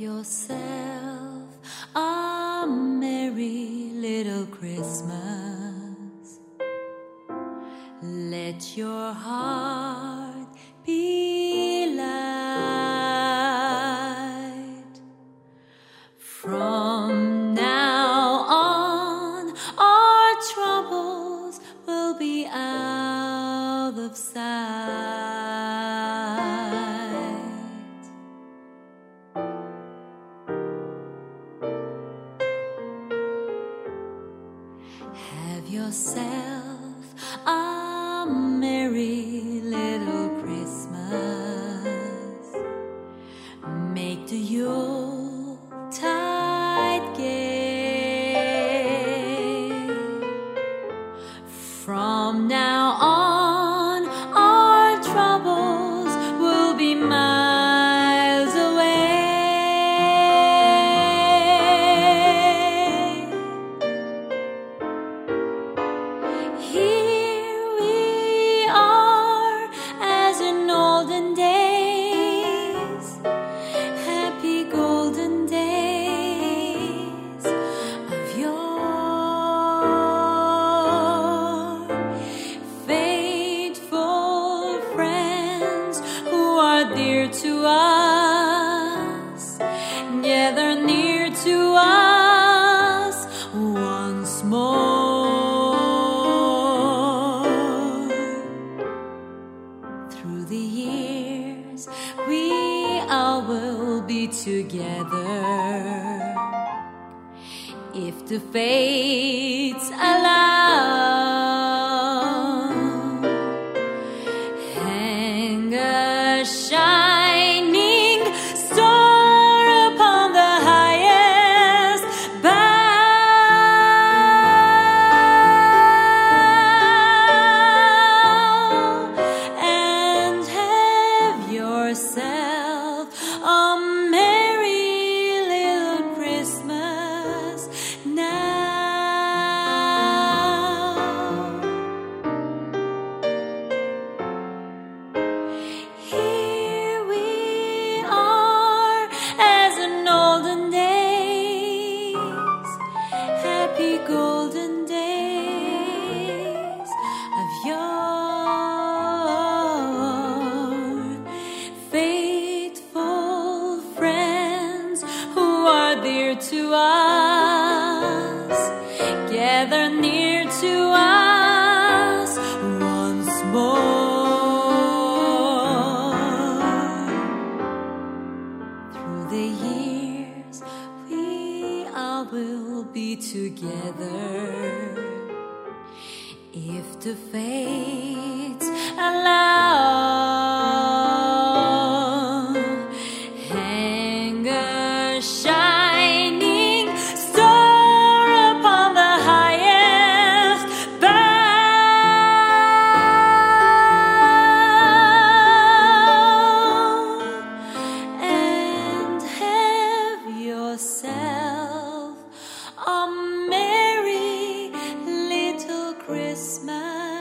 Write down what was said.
yourself a merry little Christmas. Let your heart yourself a merry little Christmas. Make the Yuletide gay. From now on, dear to us, gather near to us once more. Through the years, we all will be together. If the fates together. If the fates allow. Christmas.